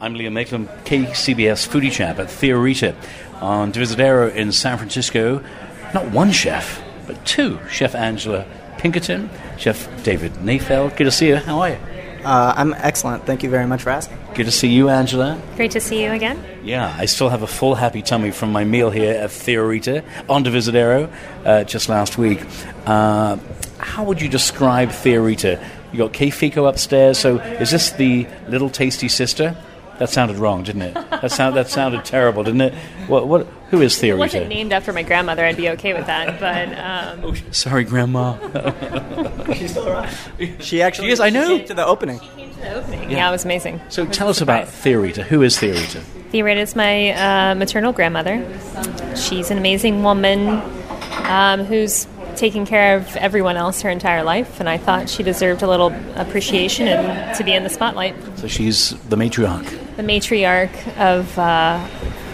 I'm Liam Mayclem, KCBS Foodie Chap at Theorita on Divisadero in San Francisco. Not one chef, but two. Chef Angela Pinkerton, Chef David Nayfeld. Good to see you. How are you? Uh, I'm excellent. Thank you very much for asking. Good to see you, Angela. Great to see you again. Yeah, I still have a full happy tummy from my meal here at Theorita on Divisadero uh, just last week. Uh, how would you describe Theorita? You got Che Fico upstairs, so is this the little tasty sister? That sounded wrong, didn't it? That sound that sounded terrible, didn't it? What what? Who is It wasn't Theorita? named after my grandmother. I'd be okay with that. But um, Oh, sorry, Grandma. She's still around. She actually She is, I know. came to the opening. To the opening, yeah. it was amazing. So tell us about Theorita. Who is Theorita? Theorita is my uh, maternal grandmother. She's an amazing woman um, who's taken care of everyone else her entire life, and I thought she deserved a little appreciation and to be in the spotlight. So she's the matriarch. The matriarch of uh,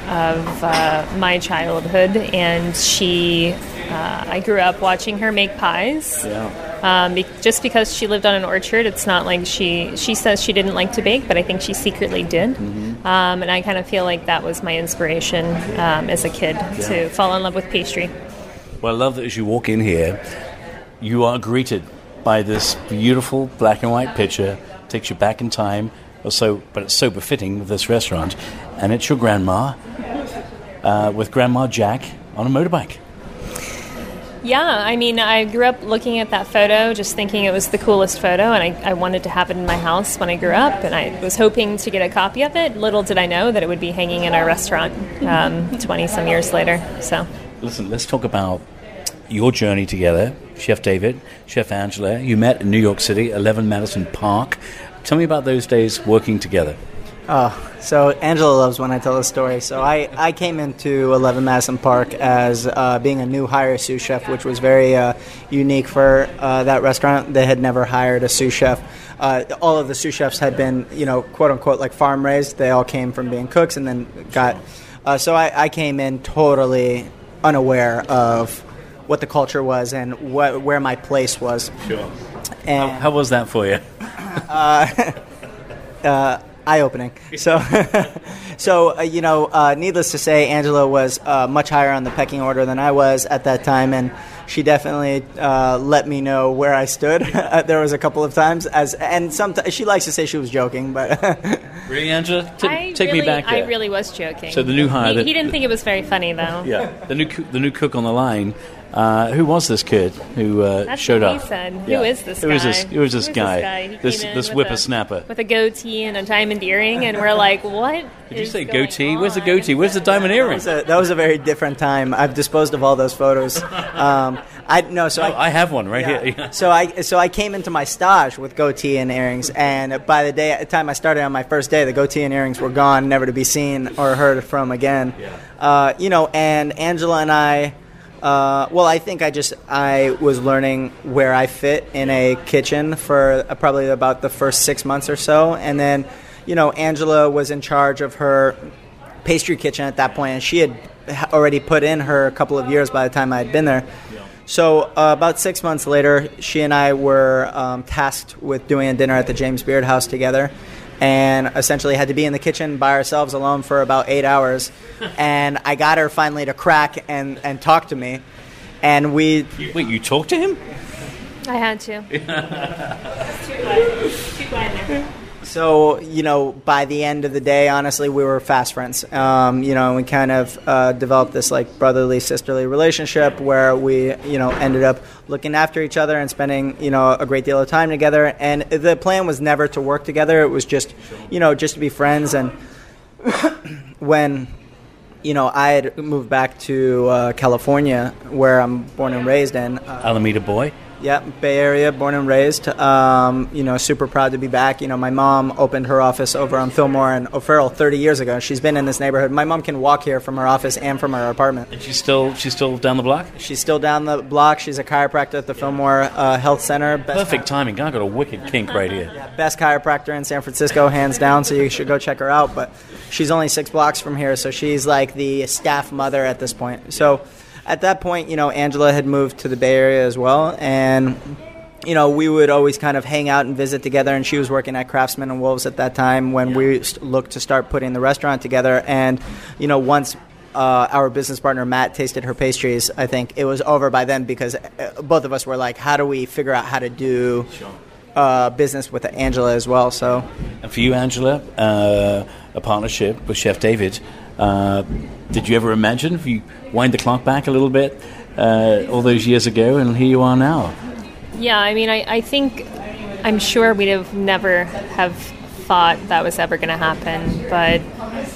of uh, my childhood, and she. Uh, I grew up watching her make pies. Yeah. Um, be- just because she lived on an orchard, it's not like she she says she didn't like to bake, but I think she secretly did. Um, and I kind of feel like that was my inspiration um, as a kid to fall in love with pastry. Well, I love that as you walk in here, you are greeted by this beautiful black and white picture. Takes you back in time, or so, but it's so befitting of this restaurant. And it's your grandma uh, with Grandma Jack on a motorbike. Yeah, I mean, I grew up looking at that photo, just thinking it was the coolest photo, and I, I wanted to have it in my house when I grew up, and I was hoping to get a copy of it. Little did I know that it would be hanging in our restaurant um, 20 some years later. So. Listen, let's talk about your journey together, Chef David, Chef Angela. You met in New York City, 11 Madison Park. Tell me about those days working together. Oh, so Angela loves when I tell the story. So I, I came into 11 Madison Park as uh, being a new hire sous chef, which was very uh, unique for uh, that restaurant. They had never hired a sous chef. Uh, all of the sous chefs had been, you know, quote unquote, like farm raised. They all came from being cooks and then got. Uh, so I, I came in totally unaware of what the culture was and what, where my place was. Sure. And How was that for you? eye opening. So, so uh, you know, uh, needless to say, Angela was uh, much higher on the pecking order than I was at that time, and she definitely uh, let me know where I stood. there was a couple of times, as and sometimes she likes to say she was joking, but Really, Angela? T- I take really, me back I really was joking. So the new hire He, that- he didn't think it was very funny, though. Yeah, the new coo- the new cook on the line. Uh, who was this kid who uh, That's showed what up? he said. Yeah. Who is this Who guy? is this? Who is this Who guy? He This came in this with whippersnapper. a, with a goatee and a diamond earring, and we're like, "What?" Did you say going goatee? Where's the goatee? Where's the diamond earring? that was, a, that was a very different time. I've disposed of all those photos. Um, I no, so Oh, I, I have one right Yeah. here. So I so I came into my stage with goatee and earrings, and by the day time I started on my first day, the goatee and earrings were gone, never to be seen or heard from again. Uh, you know, and Angela and I. Uh, well, I think I just I was learning where I fit in a kitchen for probably about the first six months or so, and then, you know, Angela was in charge of her pastry kitchen at that point, and she had already put in her couple of years by the time I had been there. So uh, about six months later, she and I were um, tasked with doing a dinner at the James Beard House together, and essentially had to be in the kitchen by ourselves alone for about eight hours. and I got her finally to crack and, and talk to me, and we Wait, you talked to him? I had to. So you know, by the end of the day, honestly, we were fast friends. Um, you know, we kind of uh, developed this like brotherly, sisterly relationship where we, you know, ended up looking after each other and spending, you know, a great deal of time together. And the plan was never to work together. It was just, you know, just to be friends. And when you know, I had moved back to uh, California, where I'm born and raised in. Uh, Alameda boy. Yep, Bay Area, born and raised. Um, you know, super proud to be back. You know, my mom opened her office over on Fillmore and O'Farrell 30 years ago. She's been in this neighborhood. My mom can walk here from her office and from her apartment. And she's still she's still down the block. She's still down the block. She's a chiropractor at the Fillmore uh, Health Center. Best Perfect timing. I got a wicked kink right here. best chiropractor in San Francisco, hands down. So you should go check her out. But she's only six blocks from here, so she's like the staff mother at this point. So at that point, you know, Angela had moved to the Bay Area as well, and you know, we would always kind of hang out and visit together. And she was working at Craftsman and Wolves at that time when we looked to start putting the restaurant together. And you know, once uh, our business partner Matt tasted her pastries, I think it was over by then because uh, both of us were like, how do we figure out how to do uh, business with Angela as well? So And for you, Angela, uh, a partnership with Chef David. Uh, did you ever imagine if you wind the clock back a little bit uh, all those years ago, and here you are now? Yeah, I mean, I, I think I'm sure we'd have never have thought that was ever going to happen, but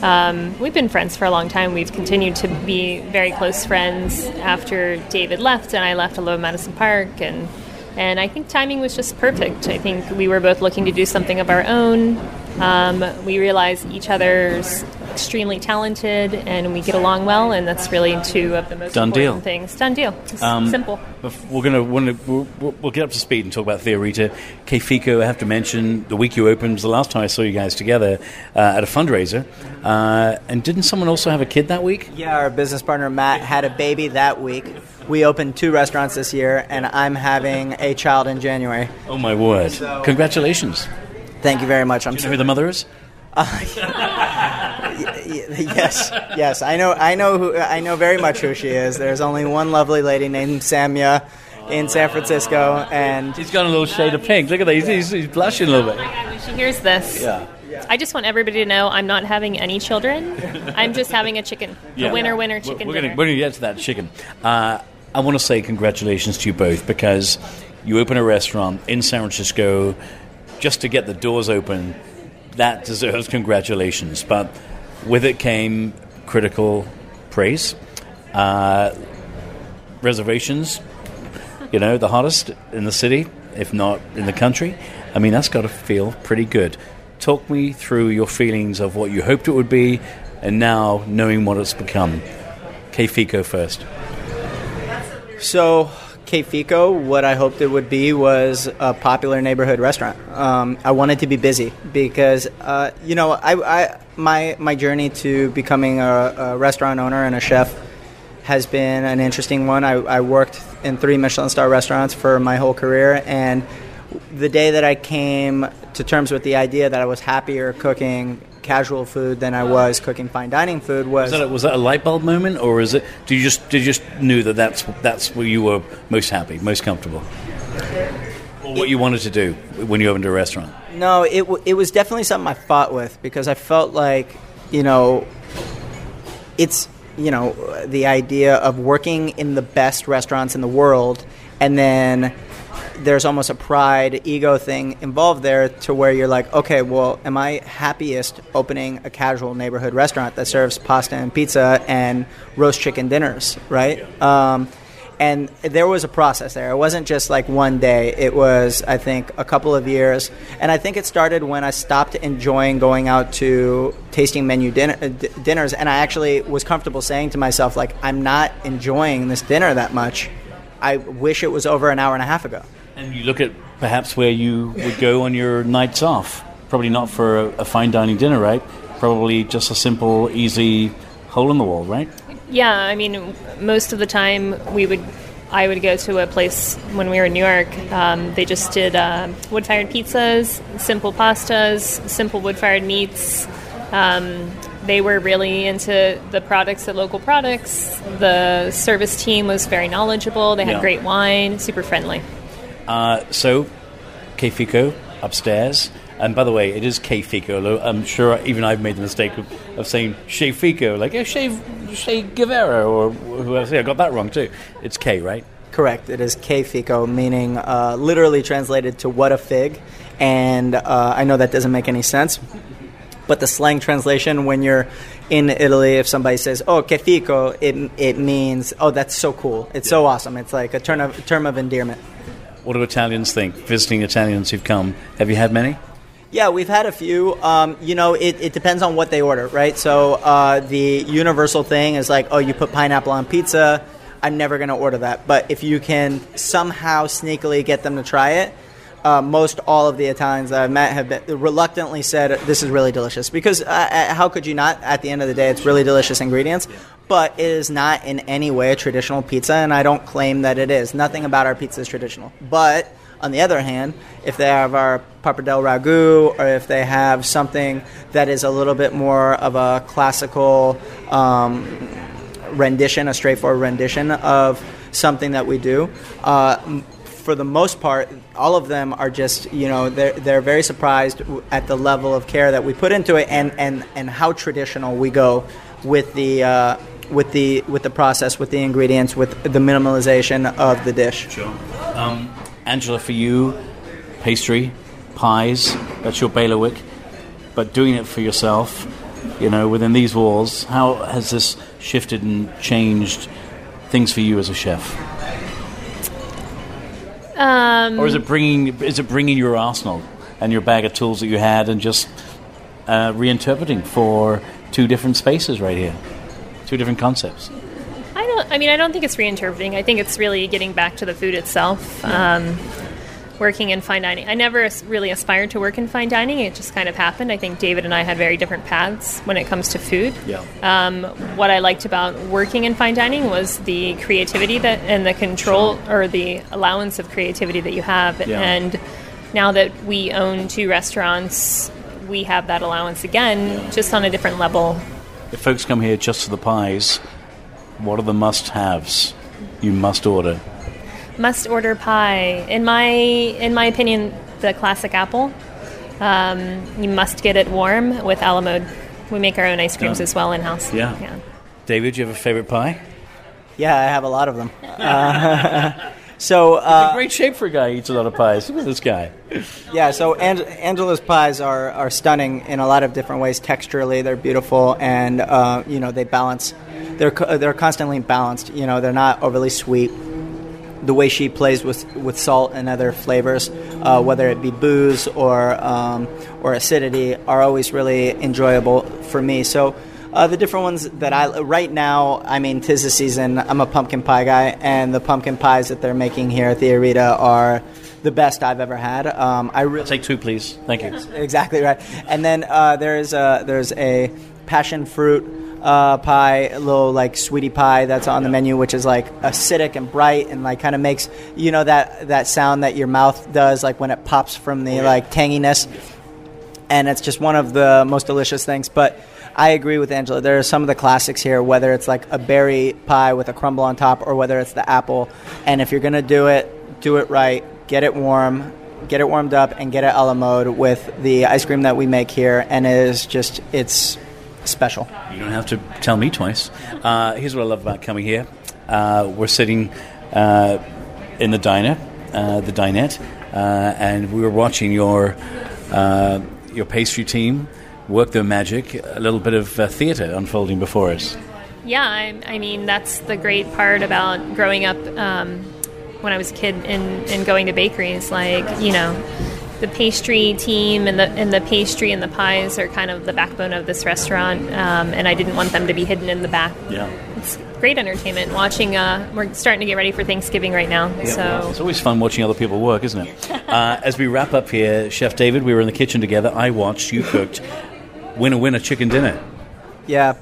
um, we've been friends for a long time. We've continued to be very close friends after David left and I left Eleven Madison Park, and and I think timing was just perfect. I think we were both looking to do something of our own. Um, we realized each other's extremely talented and we get along well, and that's really two of the most Done important deal. things. Done deal. It's Um, simple. We're gonna, wanna, we'll, we'll we'll get up to speed and talk about Theorita. Che Fico, I have to mention, the week you opened was the last time I saw you guys together uh, at a fundraiser. Uh, and didn't someone also have a kid that week? Yeah, our business partner Matt had a baby that week. We opened two restaurants this year, and I'm having a child in January. Oh my word! So- Congratulations. Thank you very much. I'm Do you know who the mother is? yes, yes. I know. I know who. I know very much who she is. There's only one lovely lady named Samya in San Francisco, and He's got a little shade of pink. Look at that. He's, he's, he's blushing a little bit. when she hears this, Yeah. I just want everybody to know I'm not having any children. I'm just having a chicken. Yeah. A winner, winner chicken we're. Gonna, we're going to get to that chicken. Uh, I want to say congratulations to you both because you open a restaurant in San Francisco just to get the doors open. That deserves congratulations. But with it came critical praise, uh, reservations. You know, the hottest in the city, if not in the country. I mean, that's got to feel pretty good. Talk me through your feelings of what you hoped it would be, and now knowing what it's become. Che Fico first. so Che Fico, what I hoped it would be was a popular neighborhood restaurant. Um, I wanted to be busy because, uh, you know, I my my journey to becoming a, a restaurant owner and a chef has been an interesting one. I, I worked in three Michelin star restaurants for my whole career, and the day that I came to terms with the idea that I was happier cooking casual food than I was cooking fine dining food was. Was that, a, was that a light bulb moment, or is it? Do you just did you just knew that that's that's where you were most happy, most comfortable, or what you wanted to do when you opened a restaurant? No, it w- it was definitely something I fought with because I felt like you know, it's you know the idea of working in the best restaurants in the world, and then there's almost a pride ego thing involved there to where you're like, okay, well, am I happiest opening a casual neighborhood restaurant that serves pasta and pizza and roast chicken dinners, right? Um, and there was a process there. It wasn't just like one day. It was, I think, a couple of years. And I think it started when I stopped enjoying going out to tasting menu dinner, uh, d- dinners. And I actually was comfortable saying to myself, like, I'm not enjoying this dinner that much. I wish it was over an hour and a half ago. And you look at perhaps where you would go on your nights off. Probably not for a, a fine dining dinner, right? Probably just a simple, easy hole in the wall, right? Yeah, I mean, most of the time we would, I would go to a place when we were in New York. Um, they just did uh, wood-fired pizzas, simple pastas, simple wood-fired meats. Um, they were really into the products, the local products. The service team was very knowledgeable. They had Yeah. great wine, super friendly. Uh, so, Che Fico upstairs. And by the way, it is Che Fico. although I'm sure even I've made the mistake of, of saying Shefico, like yeah, Shea, Shea Guevara, or who else? Yeah, I got that wrong too. It's K, right? Correct. It is Che Fico, meaning uh, literally translated to "what a fig," and uh, I know that doesn't make any sense, but the slang translation when you're in Italy, if somebody says "oh che fico," it it means "oh that's so cool," it's so awesome. It's like a term of term of endearment. What do Italians think? Visiting Italians who've come, have you had many? Yeah, we've had a few. Um, you know, it, it depends on what they order, right? So uh, the universal thing is like, oh, you put pineapple on pizza. I'm never going to order that. But if you can somehow sneakily get them to try it, uh, most all of the Italians that I've met have been, reluctantly said this is really delicious because uh, uh, how could you not? At the end of the day, it's really delicious ingredients, but it is not in any way a traditional pizza, and I don't claim that it is. Nothing about our pizza is traditional. But on the other hand, if they have our pappardelle ragu, or if they have something that is a little bit more of a classical um, rendition, a straightforward rendition of something that we do. Uh, for the most part, all of them are just you know they're they're very surprised at the level of care that we put into it and and and how traditional we go with the. Uh, with the with the process, with the ingredients, with the minimalization of the dish. Sure. Um, Angela, for you, pastry, pies, that's your bailiwick, but doing it for yourself, you know, within these walls, how has this shifted and changed things for you as a chef? Um, Or is it bringing is it bringing your arsenal and your bag of tools that you had and just uh, reinterpreting for two different spaces right here, two different concepts? I mean, I don't think it's reinterpreting. I think it's really getting back to the food itself. Um, working in fine dining. I never really aspired to work in fine dining. It just kind of happened. I think David and I had very different paths when it comes to food. Yeah. Um, what I liked about working in fine dining was the creativity that and the control or the allowance of creativity that you have. Yeah. And now that we own two restaurants, we have that allowance again, just on a different level. If folks come here just for the pies, what are the must-haves you must order? must order pie in my in my opinion the classic apple um, you must get it warm with a la mode we make our own ice creams Yeah. as well in house Yeah. David, do you have a favorite pie? Yeah, I have a lot of them. Uh, so uh, Great shape for a guy who eats a lot of pies. Look at this guy. Yeah, so Ang- Angela's pies are, are stunning in a lot of different ways. Texturally, they're beautiful, and uh, you know they balance. They're co- they're constantly balanced. You know, they're not overly sweet. The way she plays with with salt and other flavors, uh, whether it be booze or um, or acidity, are always really enjoyable for me. So. Uh, the different ones that I right now, I mean, tis the season. I'm a pumpkin pie guy, and the pumpkin pies that they're making here at Theorita are the best I've ever had. Um, I really Take two, please. Thank you. exactly right. And then uh, there's a, there's a passion fruit uh, pie, a little like sweetie pie that's on the menu, which is like acidic and bright and like kind of makes you know that that sound that your mouth does like when it pops from the like tanginess. And it's just one of the most delicious things. But I agree with Angela. There are some of the classics here, whether it's like a berry pie with a crumble on top, or whether it's the apple. And if you're gonna do it, do it right. Get it warm, get it warmed up, and get it a la mode with the ice cream that we make here. And it is just it's special. You don't have to tell me twice. Uh, here's what I love about coming here. Uh, we're sitting uh, in the diner, uh, the dinette, uh, and we were watching your uh, your pastry team work their magic. A little bit of uh, theatre unfolding before us. yeah I, I mean that's the great part about growing up um, when i was a kid and, and going to bakeries like you know the pastry team and the and the pastry and the pies are kind of the backbone of this restaurant um, and i didn't want them to be hidden in the back Yeah. it's great entertainment watching uh, we're starting to get ready for thanksgiving right now yeah, so It's always fun watching other people work, isn't it? Uh, as we wrap up here, Chef David, we were in the kitchen together. I watched, you cooked. Winner, winner, chicken dinner. Yeah,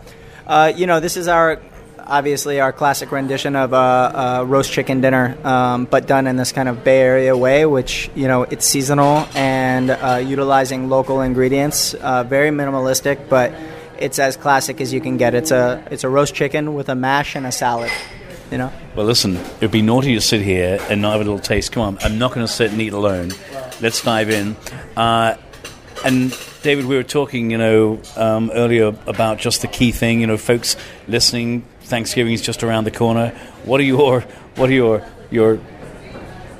uh, you know this is our obviously our classic rendition of a, a roast chicken dinner, um, but done in this kind of Bay Area way, which you know it's seasonal and uh, utilizing local ingredients. Uh, very minimalistic, but it's as classic as you can get. It's a it's a roast chicken with a mash and a salad. You know. Well, listen, it would be naughty to sit here and not have a little taste. Come on, I'm not going to sit and eat alone. Let's dive in. Uh, and David, we were talking, you know, um, earlier about just the key thing. You know, folks listening, Thanksgiving is just around the corner. What are your what are your your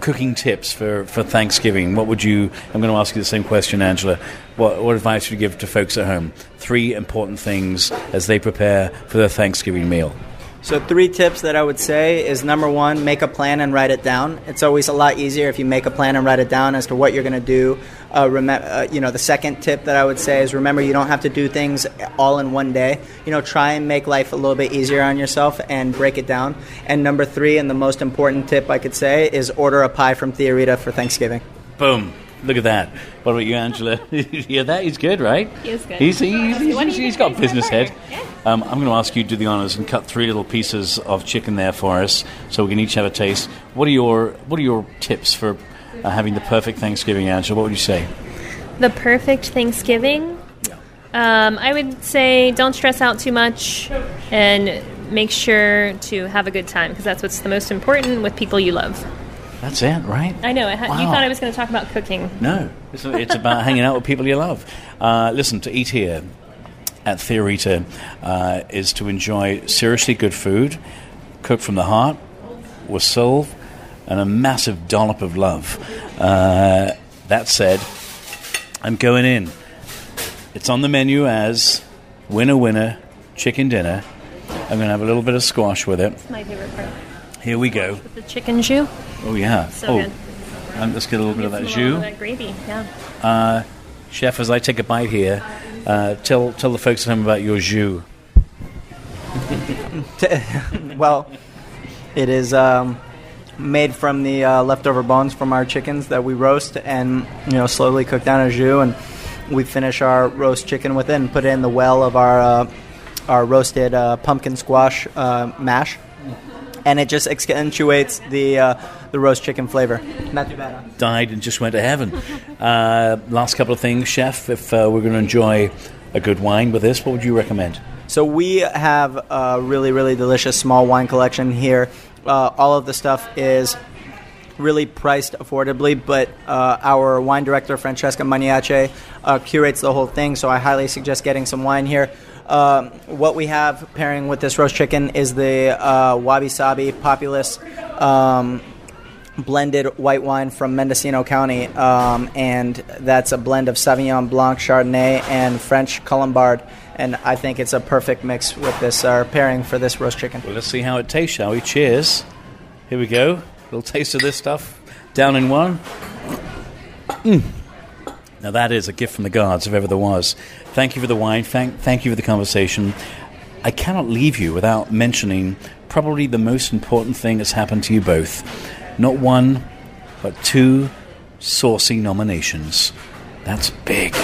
cooking tips for, for Thanksgiving? What would you? I'm going to ask you the same question, Angela. What, what advice would you give to folks at home? Three important things as they prepare for their Thanksgiving meal. So, three tips that I would say is number one, make a plan and write it down. It's always a lot easier if you make a plan and write it down as to what you're going to do. Uh, rem- uh, you know, the second tip that I would say is remember you don't have to do things all in one day. You know, try and make life a little bit easier on yourself and break it down. And number three, and the most important tip I could say, is order a pie from Theorita for Thanksgiving. Boom. Look at that. What about you, Angela? yeah, that is good, right? He is good. He's, he's, he's, What do you he's think got of business head. hamburger? Um, I'm going to ask you to do the honors and cut three little pieces of chicken there for us, so we can each have a taste. What are your What are your tips for uh, having the perfect Thanksgiving, Angela? What would you say? The perfect Thanksgiving. Um, I would say don't stress out too much and make sure to have a good time because that's what's the most important with people you love. That's it, right? I know. I ha- You thought I was going to talk about cooking. No, it's, it's about hanging out with people you love. Uh, listen, to eat here at Theorita uh, is to enjoy seriously good food, cooked from the heart, with soul, and a massive dollop of love. Uh, that said, I'm going in. It's on the menu as winner, winner, chicken dinner. I'm going to have a little bit of squash with it. It's my favorite part. Here we go. With the chicken jus. Oh, yeah. So oh, good. um, let's get a little bit of that Some jus. of that gravy. Yeah. Chef, as I take a bite here, uh, tell tell the folks at home about your jus. well, it is um, made from the uh, leftover bones from our chickens that we roast and you know slowly cook down a jus, and we finish our roast chicken with it and put it in the well of our uh, our roasted uh, pumpkin squash uh, mash, and it just accentuates the uh, the roast chicken flavor. Not too bad. Died and just went to heaven. Uh, last couple of things, Chef. If uh, we're going to enjoy a good wine with this, what would you recommend? So we have a really, really delicious small wine collection here. Uh, all of the stuff is really priced affordably, but uh, our wine director Francesca Maniace uh, curates the whole thing. So I highly suggest getting some wine here. Um, what we have pairing with this roast chicken is the uh, Wabi Sabi Populis um, blended white wine from Mendocino County, um, and that's a blend of Sauvignon Blanc, Chardonnay, and French Colombard. And I think it's a perfect mix with this uh, pairing for this roast chicken. Well, let's see how it tastes, shall we? Cheers. Here we go. A little taste of this stuff. Down in one. Mm. Now that is a gift from the gods, if ever there was. Thank you for the wine. Thank, thank you for the conversation. I cannot leave you without mentioning probably the most important thing that's happened to you both. Not one, but two saucy nominations. That's big.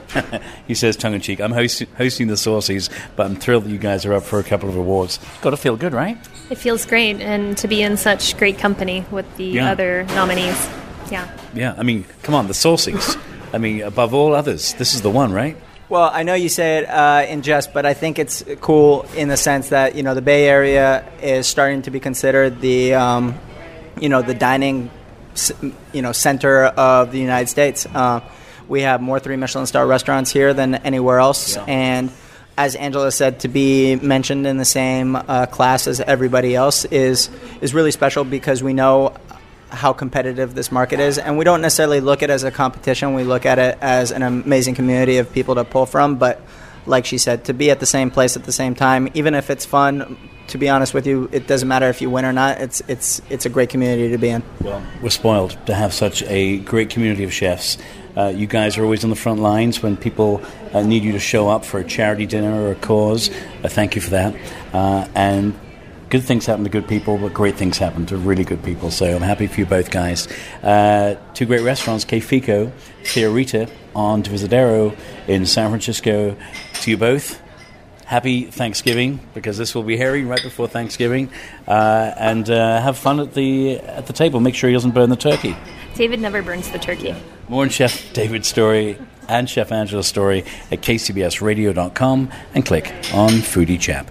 he says tongue in cheek. I'm host- hosting the saucies, but I'm thrilled that you guys are up for a couple of awards. Got to feel good, right? It feels great, and to be in such great company with the Yeah. other nominees. Yeah. Yeah, I mean, come on, the saucies. I mean, above all others, this is the one, right? Well, I know you say it uh, in jest, but I think it's cool in the sense that you know the Bay Area is starting to be considered the um, you know the dining you know center of the United States. Uh, we have more three Michelin star restaurants here than anywhere else, Yeah. and as Angela said, to be mentioned in the same uh, class as everybody else is is really special because we know how competitive this market is, and we don't necessarily look at it as a competition. We look at it as an amazing community of people to pull from. But like she said, to be at the same place at the same time, even if it's fun, to be honest with you, it doesn't matter if you win or not. It's it's it's a great community to be in. Well, we're spoiled to have such a great community of chefs. Uh, you guys are always on the front lines when people uh, need you to show up for a charity dinner or a cause. Uh, thank you for that. Uh, and good things happen to good people, but great things happen to really good people. So I'm happy for you both guys. Uh, two great restaurants, Che Fico, Theorita on Divisadero in San Francisco. To you both, happy Thanksgiving because this will be airing right before Thanksgiving, uh, and uh, have fun at the at the table. Make sure he doesn't burn the turkey. David never burns the turkey. More on Chef David's story and Chef Angela's story at kcbsradio.com and click on Foodie Chap.